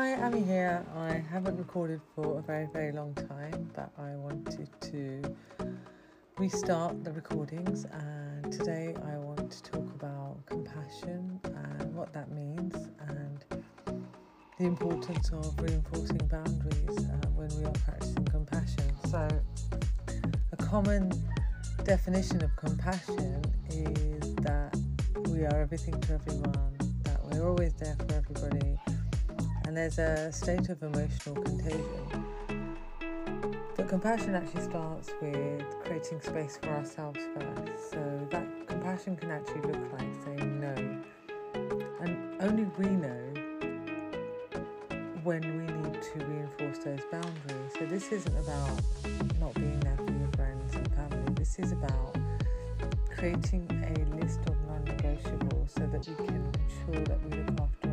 Hi, Amy here. I haven't recorded for a very, very long time, but I wanted to restart the recordings. And today I want to talk about compassion and what that means and the importance of reinforcing boundaries uh, when we are practicing compassion. So, a common definition of compassion is that we are everything to everyone, that we're always there for everybody and there's a state of emotional contagion. But compassion actually starts with creating space for ourselves first. So that compassion can actually look like saying no. And only we know when we need to reinforce those boundaries. So this isn't about not being there for your friends and family. This is about creating a list of non-negotiables so that we can ensure that we look after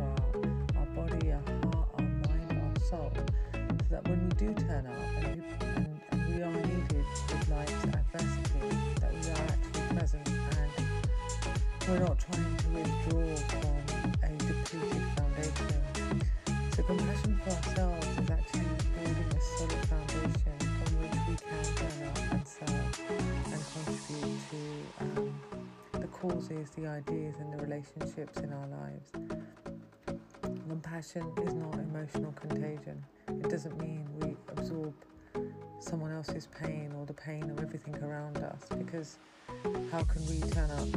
we're not trying to withdraw from a depleted foundation. So compassion for ourselves is actually building a solid foundation from which we can turn up and serve and contribute to um, the causes, the ideas and the relationships in our lives compassion is not emotional contagion. It doesn't mean we absorb someone else's pain or the pain of everything around us because how can we turn up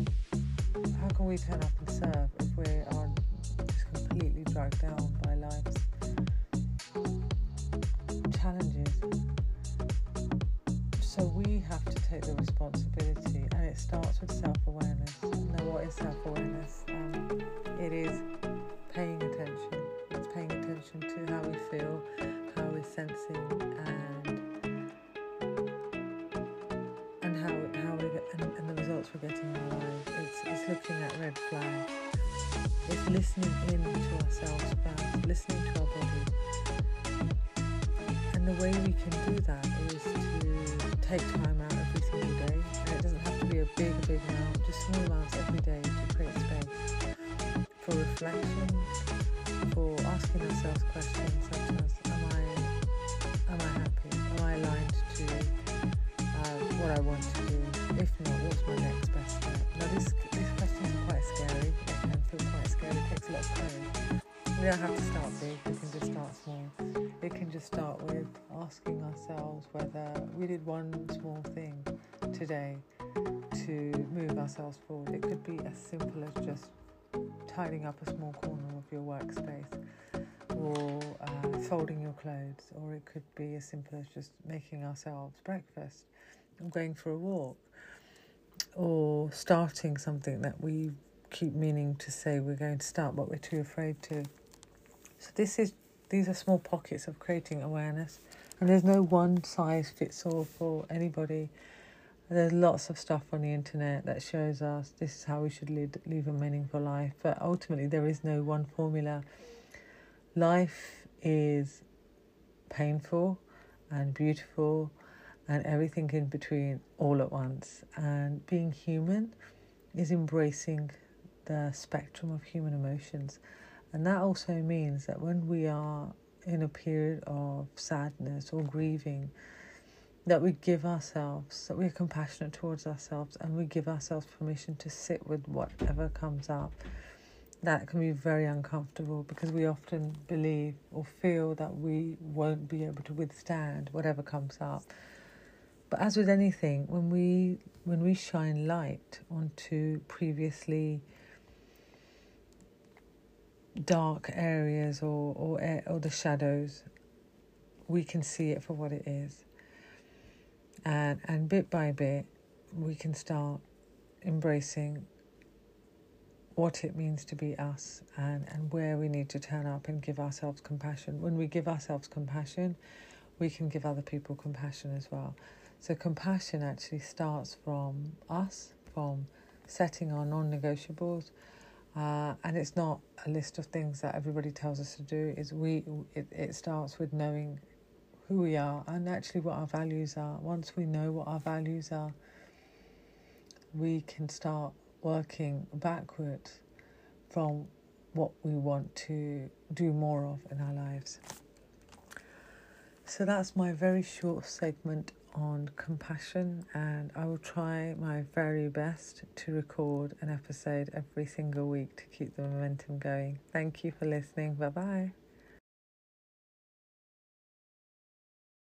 how can we turn up and serve if we are just completely dragged down by life's challenges? So we have to take the responsibility and it starts with self-awareness. Now what is self-awareness? Um, it is paying attention. It's paying attention to how It's it's looking at red flags. It's listening in to ourselves first, listening to our body. And the way we can do that is to take time out every single day. And it doesn't have to be a big, big amount, just small amounts every day to create space for reflection, for asking ourselves questions such as Am I am I happy? Am I aligned to uh, what I want to do? We don't have to start big, we can just start small. We can just start with asking ourselves whether we did one small thing today to move ourselves forward. It could be as simple as just tidying up a small corner of your workspace or uh, folding your clothes, or it could be as simple as just making ourselves breakfast, or going for a walk, or starting something that we keep meaning to say we're going to start, but we're too afraid to. So this is these are small pockets of creating awareness, and there's no one size fits all for anybody. There's lots of stuff on the internet that shows us this is how we should lead, live a meaningful life, but ultimately, there is no one formula. Life is painful and beautiful and everything in between all at once. And being human is embracing the spectrum of human emotions. And that also means that when we are in a period of sadness or grieving, that we give ourselves, that we're compassionate towards ourselves, and we give ourselves permission to sit with whatever comes up. That can be very uncomfortable because we often believe or feel that we won't be able to withstand whatever comes up. But as with anything, when we when we shine light onto previously dark areas or or or the shadows, we can see it for what it is and and bit by bit we can start embracing what it means to be us and, and where we need to turn up and give ourselves compassion. When we give ourselves compassion, we can give other people compassion as well. So, compassion actually starts from us, from setting our non negotiables. Uh, and it's not a list of things that everybody tells us to do. Is we it, it starts with knowing who we are and actually what our values are. Once we know what our values are, we can start working backwards from what we want to do more of in our lives. So that's my very short segment on compassion, and I will try my very best to record an episode every single week to keep the momentum going. Thank you for listening. Bye bye.